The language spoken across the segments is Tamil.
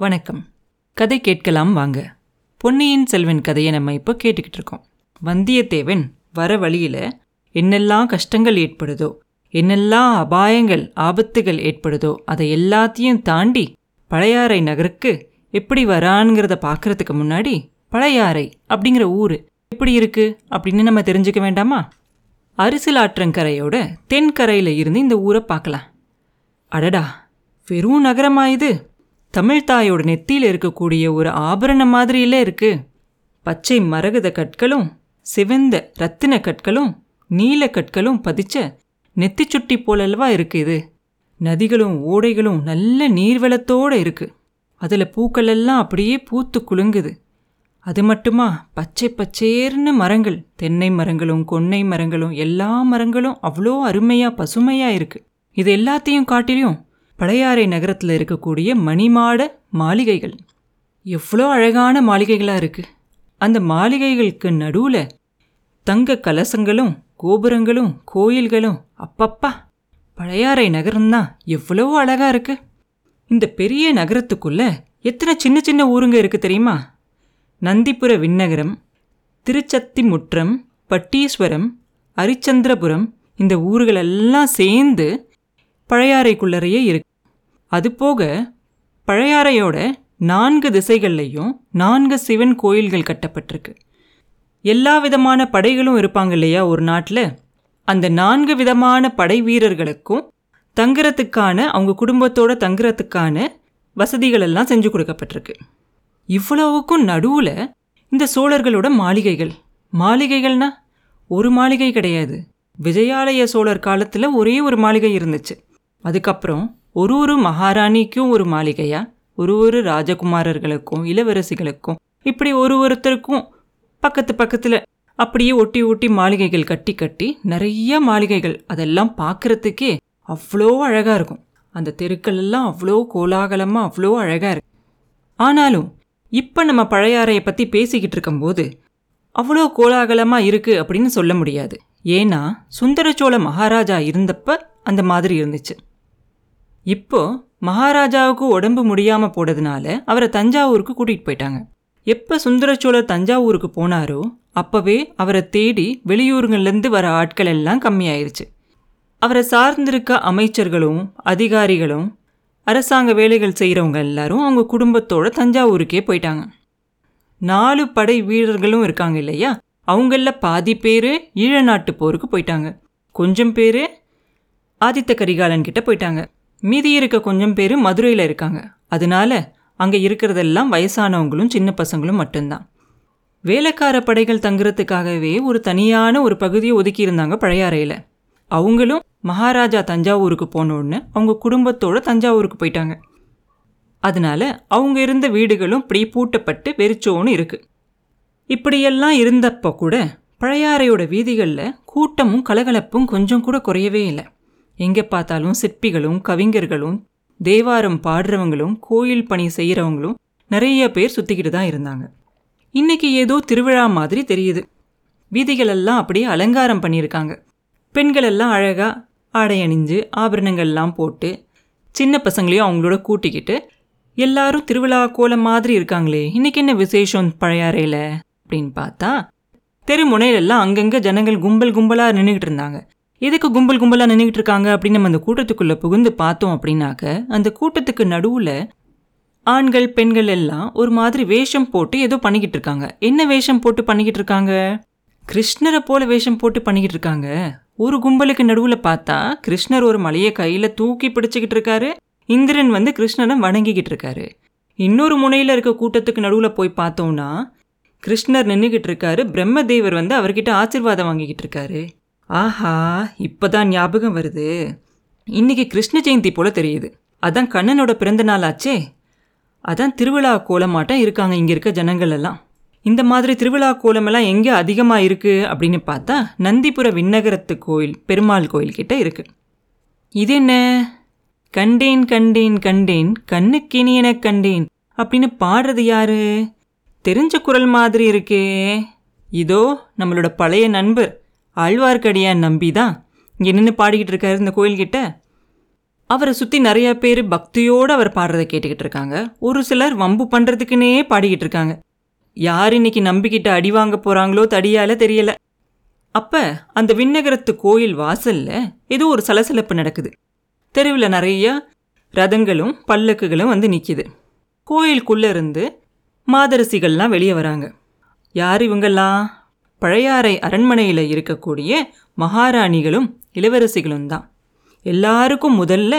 வணக்கம். கதை கேட்கலாம் வாங்க. பொன்னியின் செல்வன் கதையை நம்ம இப்போ கேட்டுக்கிட்டு இருக்கோம். வந்தியத்தேவன் வர வழியில் என்னெல்லாம் கஷ்டங்கள் ஏற்படுதோ என்னெல்லாம் அபாயங்கள் ஆபத்துகள் ஏற்படுதோ அதை எல்லாத்தையும் தாண்டி பழையாறை நகருக்கு எப்படி வரான்ங்கிறத பார்க்கறதுக்கு முன்னாடி பழையாறை அப்படிங்கிற ஊர் எப்படி இருக்கு அப்படின்னு நம்ம தெரிஞ்சுக்க வேண்டாமா? அரிசிலாற்றங்கரையோட தென்கரையில் இருந்து இந்த ஊரை பார்க்கலாம். அடடா வெறும் நகரமா இது? தமிழ்தாயோட நெத்தியில் இருக்கக்கூடிய ஒரு ஆபரணம் மாதிரியில இருக்கு. பச்சை மரகத கற்களும் சிவந்த ரத்தின கற்களும் நீல கற்களும் பதிச்ச நெத்தி சுட்டி போலல்லவா இருக்கு இது. நதிகளும் ஓடைகளும் நல்ல நீர்வளத்தோட இருக்கு. அதில் பூக்கள் எல்லாம் அப்படியே பூத்து குலுங்குது. அது மட்டுமா பச்சை பச்சேர்னு மரங்கள் தென்னை மரங்களும் கொன்னை மரங்களும் எல்லா மரங்களும் அவ்வளோ அருமையாக பசுமையாக இருக்கு. இது எல்லாத்தையும் காட்டிலும் பழையாறை நகரத்தில் இருக்கக்கூடிய மணிமாட மாளிகைகள். எவ்வளோ அழகான மாளிகைகளாக இருக்கு. அந்த மாளிகைகளுக்கு நடுவில் தங்க கலசங்களும் கோபுரங்களும் கோயில்களும் அப்பப்பா. பழையாறை நகரம்தான் எவ்வளோ அழகா இருக்கு. இந்த பெரிய நகரத்துக்குள்ள எத்தனை சின்ன சின்ன ஊருங்க இருக்கு தெரியுமா? நந்திபுர விண்ணகரம் திருச்சத்திமுற்றம் பட்டீஸ்வரம் அரிச்சந்திரபுரம் இந்த ஊர்களெல்லாம் சேர்ந்து பழையாறைக்குள்ளறையே இருக்கு. அதுபோக பழையாறையோட நான்கு திசைகள்லையும் நான்கு சிவன் கோயில்கள் கட்டப்பட்டிருக்கு. எல்லா விதமான படைகளும் இருப்பாங்க இல்லையா ஒரு நாட்டில்? அந்த நான்கு விதமான படை வீரர்களுக்கும் தங்குறதுக்கான அவங்க குடும்பத்தோட தங்குறதுக்கான வசதிகள் எல்லாம் செஞ்சு கொடுக்கப்பட்டிருக்கு. இவ்வளவுக்கும் நடுவில் இந்த சோழர்களோட மாளிகைகள். மாளிகைகள்னா ஒரு மாளிகை கிடையாது. விஜயாலய சோழர் காலத்தில் ஒரே ஒரு மாளிகை இருந்துச்சு. அதுக்கப்புறம் ஒரு ஒரு மகாராணிக்கும் ஒரு மாளிகையா? ஒரு ஒரு ராஜகுமாரர்களுக்கும் இளவரசிகளுக்கும் இப்படி ஒரு ஒருத்தருக்கும் பக்கத்து பக்கத்தில் அப்படியே ஒட்டி ஒட்டி மாளிகைகள் கட்டி கட்டி நிறைய மாளிகைகள். அதெல்லாம் பார்க்கறதுக்கே அவ்வளோ அழகாக இருக்கும். அந்த தெருக்கள் எல்லாம் அவ்வளோ கோலாகலமாக அவ்வளோ அழகாக இருக்கு. ஆனாலும் இப்போ நம்ம பழையாறையை பற்றி பேசிக்கிட்டு இருக்கும்போது அவ்வளோ கோலாகலமாக இருக்குது அப்படின்னு சொல்ல முடியாது. ஏன்னா சுந்தரச்சோழ மகாராஜா இருந்தப்ப அந்த மாதிரி இருந்துச்சு. இப்போ மகாராஜாவுக்கு உடம்பு முடியாமல் போனதுனால அவரை தஞ்சாவூருக்கு கூட்டிகிட்டு போயிட்டாங்க. எப்போ சுந்தரச்சோழர் தஞ்சாவூருக்கு போனாரோ அப்போவே அவரை தேடி வெளியூருங்கள்லேருந்து வர ஆட்கள் எல்லாம் கம்மியாயிருச்சு. அவரை சார்ந்திருக்க அமைச்சர்களும் அதிகாரிகளும் அரசாங்க வேலைகள் செய்கிறவங்க எல்லாரும் அவங்க குடும்பத்தோட தஞ்சாவூருக்கே போயிட்டாங்க. நாலு படை வீரர்களும் இருக்காங்க இல்லையா? அவங்கள பாதி பேர் ஈழ நாட்டு போருக்கு போயிட்டாங்க. கொஞ்சம் பேர் ஆதித்த கரிகாலன் கிட்ட போயிட்டாங்க. மீதி இருக்க கொஞ்சம் பேர் மதுரையில் இருக்காங்க. அதனால அங்கே இருக்கிறதெல்லாம் வயசானவங்களும் சின்ன பசங்களும் மட்டும்தான். வேலைக்கார படைகள் தங்குறதுக்காகவே ஒரு தனியான ஒரு பகுதியை ஒதுக்கியிருந்தாங்க பழையாறையில் அவங்களும் மகாராஜா தஞ்சாவூருக்கு போனோடனே அவங்க குடும்பத்தோடு தஞ்சாவூருக்கு போயிட்டாங்க. அதனால அவங்க இருந்த வீடுகளும் இப்படி பூட்டப்பட்டு வெறிச்சோன்னு இருக்குது இப்படியெல்லாம் இருந்தப்போ கூட பழையாறையோட வீதிகளில் கூட்டமும் கலகலப்பும் கொஞ்சம் கூட குறையவே இல்லை. எங்கே பார்த்தாலும் சிற்பிகளும் கவிஞர்களும் தேவாரம் பாடுறவங்களும் கோயில் பணி செய்கிறவங்களும் நிறைய பேர் சுற்றிக்கிட்டு தான் இருந்தாங்க. இன்னைக்கு ஏதோ திருவிழா மாதிரி தெரியுது. வீதிகளெல்லாம் அப்படியே அலங்காரம் பண்ணியிருக்காங்க. பெண்களெல்லாம் அழகாக ஆடை அணிஞ்சு ஆபரணங்கள்லாம் போட்டு சின்ன பசங்களையும் அவங்களோட கூட்டிக்கிட்டு எல்லாரும் திருவிழா கோலம் மாதிரி இருக்காங்களே இன்னைக்கு என்ன விசேஷம் பழையாறையில் அப்படின்னு பார்த்தா தெருமுனையிலெல்லாம் அங்கங்கே ஜனங்கள் கும்பல் கும்பலாக நின்றுக்கிட்டு இருந்தாங்க. எதுக்கு கும்பல் கும்பலாக நின்றுக்கிட்டு இருக்காங்க அப்படின்னு நம்ம அந்த கூட்டத்துக்குள்ளே புகுந்து பார்த்தோம் அப்படின்னாக்க அந்த கூட்டத்துக்கு நடுவில் ஆண்கள் பெண்கள் எல்லாம் ஒரு மாதிரி வேஷம் போட்டு ஏதோ பண்ணிக்கிட்டு இருக்காங்க. என்ன வேஷம் போட்டு பண்ணிக்கிட்டு இருக்காங்க? கிருஷ்ணரை போல வேஷம் போட்டு பண்ணிக்கிட்டு இருக்காங்க. ஒரு கும்பலுக்கு நடுவில் பார்த்தா கிருஷ்ணர் ஒரு மலையை கையில் தூக்கி பிடிச்சிக்கிட்டு இருக்காரு. இந்திரன் வந்து கிருஷ்ணனை வணங்கிக்கிட்டு இருக்காரு. இன்னொரு முனையில் இருக்க கூட்டத்துக்கு நடுவில் போய் பார்த்தோம்னா கிருஷ்ணர் நின்றுக்கிட்டு இருக்காரு. பிரம்மதேவர் வந்து அவர்கிட்ட ஆசிர்வாதம் வாங்கிக்கிட்டு இருக்காரு. ஆஹா இப்போதான் ஞாபகம் வருது. இன்னைக்கு கிருஷ்ண ஜெயந்தி போல தெரியுது. அதான் கண்ணனோட பிறந்த நாள் ஆச்சே. அதான் திருவிழா கோலமாட்டம் இருக்காங்க இங்கே இருக்க ஜனங்கள் எல்லாம். இந்த மாதிரி திருவிழா கோலமெல்லாம் எங்கே அதிகமாக இருக்குது அப்படின்னு பார்த்தா நந்திபுர விண்ணகரத்து கோயில் பெருமாள் கோயில் கிட்ட இருக்கு. இது என்ன? கண்டேன் கண்டேன் கண்டேன் கண்ணுக்கினியன கண்டேன் அப்படின்னு பாடுறது யாரு? தெரிஞ்ச குரல் மாதிரி இருக்கே. இதோ நம்மளோட பழைய நண்பர் ஆழ்வார்க்கடியான் நம்பி தான் இங்கே நின்று பாடிக்கிட்டு இருக்காரு இந்த கோயில்கிட்ட. அவரை சுற்றி நிறைய பேர் பக்தியோடு அவர் பாடுறதை கேட்டுக்கிட்டு இருக்காங்க. ஒரு சிலர் வம்பு பண்ணுறதுக்குன்னே பாடிக்கிட்டு இருக்காங்க. யார் இன்னைக்கு நம்பிக்கிட்ட அடி வாங்க போகிறாங்களோ தடியால தெரியல. அப்போ அந்த விண்ணகரத்து கோயில் வாசலில் ஏதோ ஒரு சலசலப்பு நடக்குது. தெருவில் நிறைய ரதங்களும் பல்லக்குகளும் வந்து நிற்கிது கோயிலுக்குள்ளே இருந்து மாதரசிகள்லாம் வெளியே வராங்க. யார் இவங்கெல்லாம்? பழையாறை அரண்மனையில் இருக்கக்கூடிய மகாராணிகளும் இளவரசிகளும் தான் எல்லாருக்கும் முதல்ல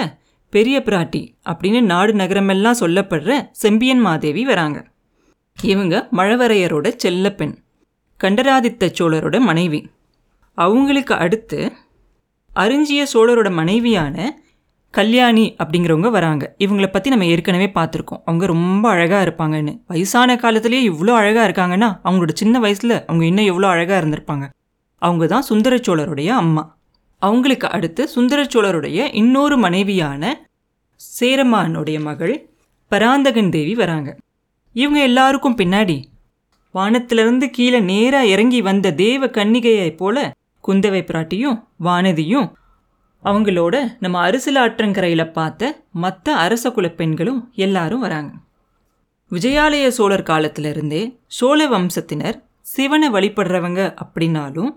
பெரிய பிராட்டி அப்படின்னு நாடு நகரமெல்லாம் சொல்லப்படுற செம்பியன் மாதேவி வராங்க. இவங்க மழவரையரோட செல்லப்பெண் கண்டராதித்த சோழரோட மனைவி. அவங்களுக்கு அடுத்து அரிஞ்சிய சோழரோட மனைவியான கல்யாணி அப்படிங்கிறவங்க வராங்க. இவங்கள பற்றி நம்ம ஏற்கனவே பார்த்துருக்கோம். அவங்க ரொம்ப அழகாக இருப்பாங்கன்னு. வயசான காலத்திலேயே இவ்வளோ அழகாக இருக்காங்கன்னா அவங்களோட சின்ன வயசில் அவங்க இன்னும் எவ்வளோ அழகாக இருந்திருப்பாங்க. அவங்க தான் சுந்தர சோழருடைய அம்மா. அவங்களுக்கு அடுத்து சுந்தர சோழருடைய இன்னொரு மனைவியான சேரமானுடைய மகள் பராந்தகன் தேவி வராங்க. இவங்க எல்லாருக்கும் பின்னாடி வானத்திலிருந்து கீழே நேராக இறங்கி வந்த தேவ கன்னிகையைப் போல குந்தவை பிராட்டியும் வானதியும் அவங்களோட நம்ம அரசியலாற்றங்கரையில் பார்த்த மற்ற அரச குல பெண்களும் எல்லாரும் வராங்க. விஜயாலய சோழர் காலத்திலிருந்தே சோழ வம்சத்தினர் சிவனை வழிபடுறவங்க அப்படின்னாலும்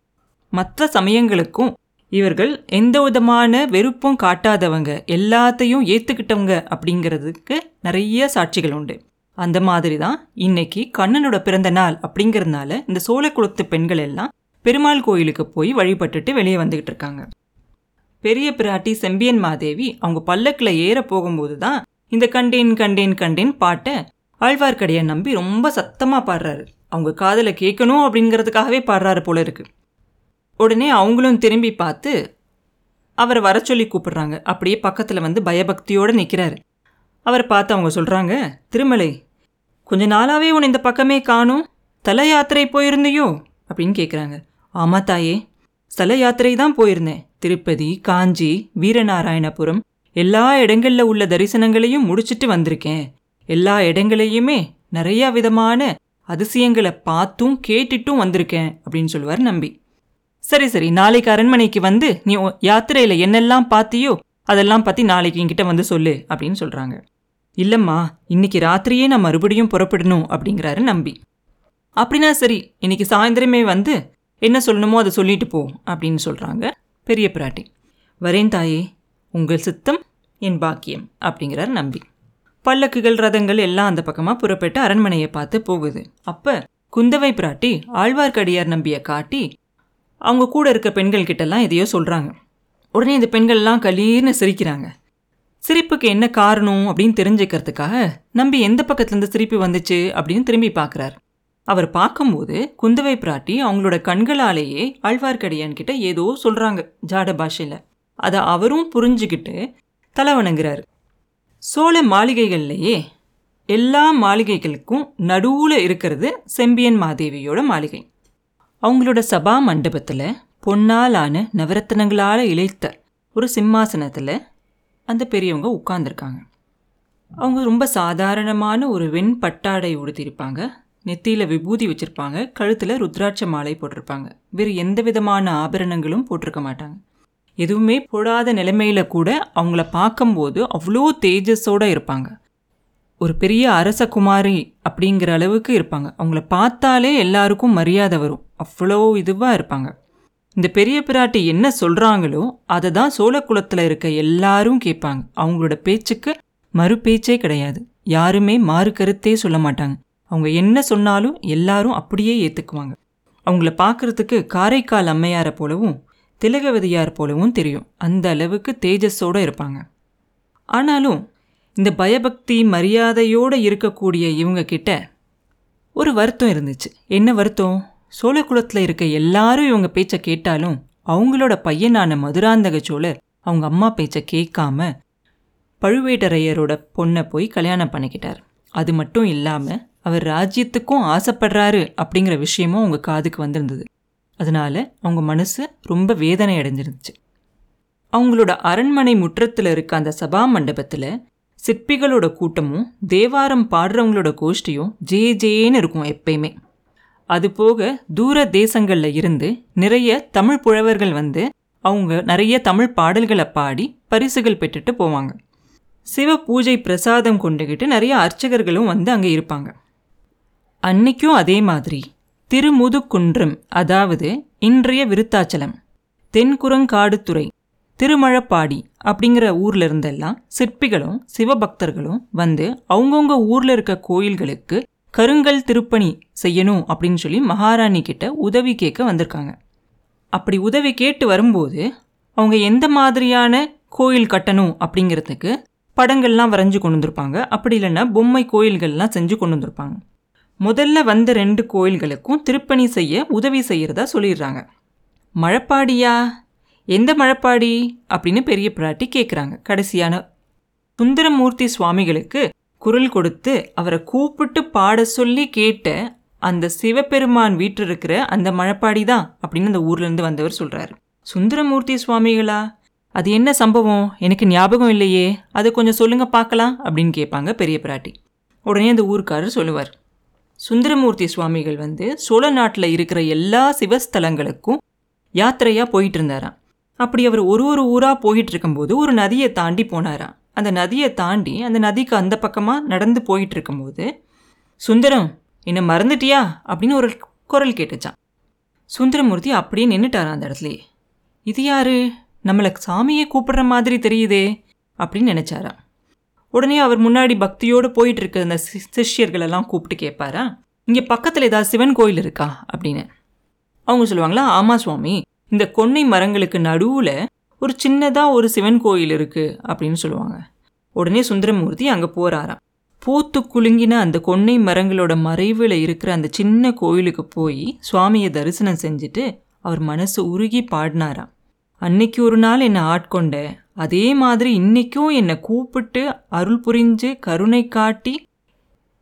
மற்ற சமயங்களுக்கும் இவர்கள் எந்த விதமான வெறுப்பும் காட்டாதவங்க எல்லாத்தையும் ஏற்றுக்கிட்டவங்க அப்படிங்கிறதுக்கு நிறைய சாட்சிகள் உண்டு. அந்த மாதிரி தான் இன்னைக்கு கண்ணனோட பிறந்த நாள் அப்படிங்கிறதுனால இந்த சோழ குலத்து பெண்கள் எல்லாம் பெருமாள் கோயிலுக்கு போய் வழிபட்டுட்டு வெளியே வந்துக்கிட்டு இருக்காங்க. பெரிய பிராட்டி செம்பியன் மாதேவி அவங்க பல்லக்கில் ஏற போகும்போது தான் இந்த கண்டேன் கண்டேன் கண்டேன் பாட்டை ஆழ்வார்க்கடியை நம்பி ரொம்ப சத்தமாக பாடுறாரு. அவங்க காதில் கேட்கணும் அப்படிங்கிறதுக்காகவே பாடுறாரு போல இருக்கு. உடனே அவங்களும் திரும்பி பார்த்து அவரை வர சொல்லி கூப்பிடுறாங்க. அப்படியே பக்கத்தில் வந்து பயபக்தியோடு நிற்கிறாரு அவரை பார்த்து அவங்க சொல்கிறாங்க திருமலை கொஞ்ச நாளாகவே உன்னை இந்த பக்கமே காணும். தல யாத்திரை போயிருந்தையோ? அப்படின்னு கேட்குறாங்க ஆமா தாயே ஸ்தல யாத்திரை தான் போயிருந்தேன். திருப்பதி காஞ்சி வீரநாராயணபுரம் எல்லா இடங்களில் உள்ள தரிசனங்களையும் முடிச்சிட்டு வந்திருக்கேன். எல்லா இடங்களையுமே நிறையா விதமான அதிசயங்களை பார்த்தும் கேட்டுட்டும் வந்திருக்கேன் அப்படின்னு சொல்லுவார் நம்பி. சரி சரி நாளைக்கு அரண்மனைக்கு வந்து நீ யாத்திரையில் என்னெல்லாம் பார்த்தியோ அதெல்லாம் பற்றி நாளைக்கு என்கிட்ட வந்து சொல்லு அப்படின்னு சொல்கிறாங்க இல்லைம்மா இன்னைக்கு ராத்திரியே நான் மறுபடியும் புறப்படணும் அப்படிங்கிறாரு நம்பி. அப்படின்னா சரி இன்னைக்கு சாயந்தரமே வந்து என்ன சொல்லணுமோ அதை சொல்லிட்டு போ அப்படின்னு சொல்கிறாங்க பெரிய பிராட்டி. வரேன் தாயே உங்கள் சித்தம் என் பாக்கியம் அப்படிங்கிறார் நம்பி. பல்லக்குகள் ரதங்கள் எல்லாம் அந்த பக்கமாக புறப்பட்டு அரண்மனையை பார்த்து போகுது. அப்போ குந்தவை பிராட்டி ஆழ்வார்க்கடியார் நம்பியை காட்டி அவங்க கூட இருக்க பெண்கள் கிட்டலாம் எதையோ சொல்கிறாங்க உடனே இந்த பெண்கள்லாம் கலீர்னு சிரிக்கிறாங்க. சிரிப்புக்கு என்ன காரணம் அப்படின்னு தெரிஞ்சுக்கிறதுக்காக நம்பி எந்த பக்கத்துலேருந்து சிரிப்பு வந்துச்சு அப்படின்னு திரும்பி பார்க்குறாரு. அவர் பார்க்கும்போது குந்தவை பிராட்டி அவங்களோட கண்களாலேயே ஆழ்வார்க்கடியான் கிட்ட ஏதோ சொல்கிறாங்க ஜாட பாஷையில். அதை அவரும் புரிஞ்சுக்கிட்டு தலை வணங்குறாரு சோழ மாளிகைகள்லையே எல்லா மாளிகைகளுக்கும் நடுவில் இருக்கிறது செம்பியன் மாதேவியோட மாளிகை. அவங்களோட சபா மண்டபத்தில் பொன்னாலான நவரத்தனங்களால் இழைத்த ஒரு சிம்மாசனத்தில் அந்த பெரியவங்க உட்கார்ந்துருக்காங்க. அவங்க ரொம்ப சாதாரணமான ஒரு வெண் பட்டாடை உடுத்திருப்பாங்க நெத்தியில் விபூதி வச்சுருப்பாங்க கழுத்தில் ருத்ராட்ச மாலை போட்டிருப்பாங்க. வேறு எந்த விதமான ஆபரணங்களும் போட்டிருக்க மாட்டாங்க. எதுவுமே போடாத நிலைமையில கூட அவங்கள பார்க்கும்போது அவ்வளோ தேஜஸோடு இருப்பாங்க. ஒரு பெரிய அரச குமாரி அப்படிங்கிற அளவுக்கு இருப்பாங்க. அவங்கள பார்த்தாலே எல்லாருக்கும் மரியாதை வரும். அவ்வளோ இதுவாக இருப்பாங்க. இந்த பெரிய பிராட்டி என்ன சொல்கிறாங்களோ அதை தான் சோழக்குளத்தில் இருக்க எல்லாரும் கேட்பாங்க. அவங்களோட பேச்சுக்கு மறு பேச்சே கிடையாது. யாருமே மாறு கருத்தே சொல்ல மாட்டாங்க. அவங்க என்ன சொன்னாலும் எல்லாரும் அப்படியே ஏற்றுக்குவாங்க அவங்கள பார்க்குறதுக்கு காரைக்கால் அம்மையாரை போலவும் திலகவதியார் போலவும் தெரியும். அந்த அளவுக்கு தேஜஸோடு இருப்பாங்க. ஆனாலும் இந்த பயபக்தி மரியாதையோடு இருக்கக்கூடிய இவங்க கிட்ட ஒரு வருத்தம் இருந்துச்சு. என்ன வருத்தம்? சோழகுலத்தில் இருக்க எல்லாரும் இவங்க பேச்சை கேட்டாலும் அவங்களோட பையனான மதுராந்தக சோழர் அவங்க அம்மா பேச்சை கேட்காம பழுவேட்டரையரோட பொண்ணை போய் கல்யாணம் பண்ணிக்கிட்டார். அது மட்டும் இல்லாமல் அவர் ராஜ்யத்துக்கும் ஆசைப்படுறாரு அப்படிங்கிற விஷயமும் அவங்க காதுக்கு வந்திருந்தது. அதனால அவங்க மனசு ரொம்ப வேதனை அடைஞ்சிருந்துச்சு. அவங்களோட அரண்மனை முற்றத்தில் இருக்க அந்த சபா மண்டபத்தில் சிற்பிகளோட கூட்டமும் தேவாரம் பாடுறவங்களோட கோஷ்டியும் ஜே ஜேன்னு இருக்கும் எப்பயுமே. அது போக தூர தேசங்களில் இருந்து நிறைய தமிழ் புழவர்கள் வந்து அவங்க நிறைய தமிழ் பாடல்களை பாடி பரிசுகள் பெற்றுட்டு போவாங்க. சிவ பூஜை பிரசாதம் கொண்டுகிட்டு நிறைய அர்ச்சகர்களும் வந்து அங்கே இருப்பாங்க. அன்னைக்கும் அதே மாதிரி. திருமுதுக்குன்றம் அதாவது இன்றைய விருத்தாச்சலம். தென்குரங்காடுத்துறை திருமழப்பாடி அப்படிங்கிற ஊர்ல இருந்தெல்லாம் சிற்பிகளும் சிவபக்தர்களும் வந்து அவங்கவுங்க ஊர்ல இருக்க கோயில்களுக்கு கருங்கல் திருப்பணி செய்யணும் அப்படின்னு சொல்லி மகாராணி கிட்ட உதவி கேட்க வந்திருக்காங்க. அப்படி உதவி கேட்டு வரும்போது அவங்க எந்த மாதிரியான கோயில் கட்டணும் அப்படிங்கிறதுக்கு படங்கள்லாம் வரைஞ்சு கொண்டு வந்திருப்பாங்க. அப்படி இல்லைன்னா பொம்மை கோயில்கள்லாம் செஞ்சு கொண்டு வந்திருப்பாங்க. முதல்ல வந்த ரெண்டு கோயில்களுக்கும் திருப்பணி செய்ய உதவி செய்கிறதா சொல்லிடுறாங்க. மழப்பாடியா? எந்த மழப்பாடி? அப்படின்னு பெரிய பிராட்டி கேட்குறாங்க கடைசியான சுந்தரமூர்த்தி சுவாமிகளுக்கு குரல் கொடுத்து அவரை கூப்பிட்டு பாட சொல்லி கேட்ட அந்த சிவபெருமான் வீட்டில் இருக்கிற அந்த மழப்பாடி தான் அப்படின்னு அந்த ஊர்லேருந்து வந்தவர் சொல்கிறாரு சுந்தரமூர்த்தி சுவாமிகளா? அது என்ன சம்பவம்? எனக்கு ஞாபகம் இல்லையே. அதை கொஞ்சம் சொல்லுங்க பார்க்கலாம் அப்படின்னு கேட்பாங்க பெரிய பிராட்டி. உடனே அந்த ஊருக்காரர் சொல்லுவார். சுந்தரமூர்த்தி சுவாமிகள் வந்து சோழ நாட்டில் இருக்கிற எல்லா சிவஸ்தலங்களுக்கும் யாத்திரையாக போயிட்டு இருந்தாராம் அப்படி அவர் ஒரு ஒரு ஊராக போயிட்டு இருக்கும்போது ஒரு நதியை தாண்டி போனாராம். அந்த நதியை தாண்டி அந்த நதிக்கு அந்த பக்கமாக நடந்து போயிட்டு இருக்கும்போது சுந்தரம் என்னை மறந்துட்டியா? அப்படின்னு ஒரு குரல் கேட்டுச்சான் சுந்தரமூர்த்தி அப்படியே நின்றுட்டாரான் அந்த இடத்துலயே. இது யாரு? நம்மளை சாமியை கூப்பிடுற மாதிரி தெரியுதே அப்படின்னு நினச்சாராம். உடனே அவர் முன்னாடி பக்தியோடு போயிட்டு இருக்க அந்த சி- சிஷ்யர்களெல்லாம் கூப்பிட்டு கேட்பாரா? இங்கே பக்கத்தில் ஏதாவது சிவன் கோயில் இருக்கா? அப்படின்னு. அவங்க சொல்லுவாங்களா ஆமாம் சுவாமி இந்த கொன்னை மரங்களுக்கு நடுவில் ஒரு சின்னதாக ஒரு சிவன் கோயில் இருக்குது அப்படின்னு சொல்லுவாங்க. உடனே சுந்தரமூர்த்தி அங்கே போகிறாராம் பூத்து குலுங்கின அந்த கொன்னை மரங்களோட மறைவில் இருக்கிற அந்த சின்ன கோயிலுக்கு போய் சுவாமியை தரிசனம் செஞ்சுட்டு அவர் மனசு உருகி பாடினாராம். அன்னைக்கு ஒரு நாள் என்னை ஆட்கொண்ட அதே மாதிரி இன்றைக்கும் என்னை கூப்பிட்டு அருள் புரிஞ்சு கருணை காட்டி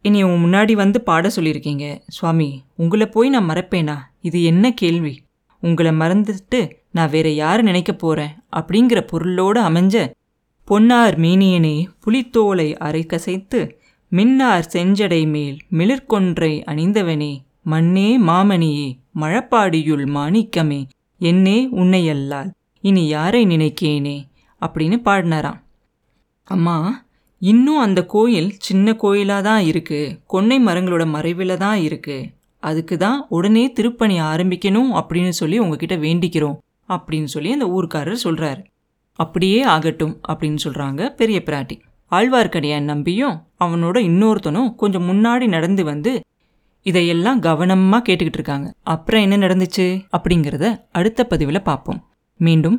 என்னை உன் முன்னாடி வந்து பாட சொல்லியிருக்கீங்க. சுவாமி உங்களை போய் நான் மறப்பேனா? இது என்ன கேள்வி? உங்களை மறந்துட்டு நான் வேற யாரை நினைக்க போகிறேன் அப்படிங்கிற பொருளோடு அமைஞ்ச பொன்னார் மேனியனே புலித்தோலை அரை கசைத்து மின்னார் செஞ்சடை மேல் மிளிர்கொன்றை அணிந்தவனே மண்ணே மாமணியே மழப்பாடியுள் மாணிக்கமே என்னே உன்னையல்லால் இனி யாரை நினைக்கேனே? அப்படின்னு பாடினாராம். அம்மா இன்னும் அந்த கோயில் சின்ன கோயிலாக தான் இருக்குது கொன்னை மரங்களோட மறைவில் தான் இருக்குது அதுக்கு தான் உடனே திருப்பணி ஆரம்பிக்கணும் அப்படின்னு சொல்லி உங்ககிட்ட வேண்டிக்கிறோம் அப்படின்னு சொல்லி அந்த ஊர்க்காரர் சொல்கிறாரு அப்படியே ஆகட்டும் அப்படின்னு சொல்கிறாங்க பெரிய பிராட்டி. ஆழ்வார்க்கடியான் நம்பியும் அவனோட இன்னொருத்தனும் கொஞ்சம் முன்னாடி நடந்து வந்து இதையெல்லாம் கவனமாக கேட்டுக்கிட்டு இருக்காங்க. அப்புறம் என்ன நடந்துச்சு அப்படிங்கிறத அடுத்த பதிவில் பார்ப்போம். மீண்டும்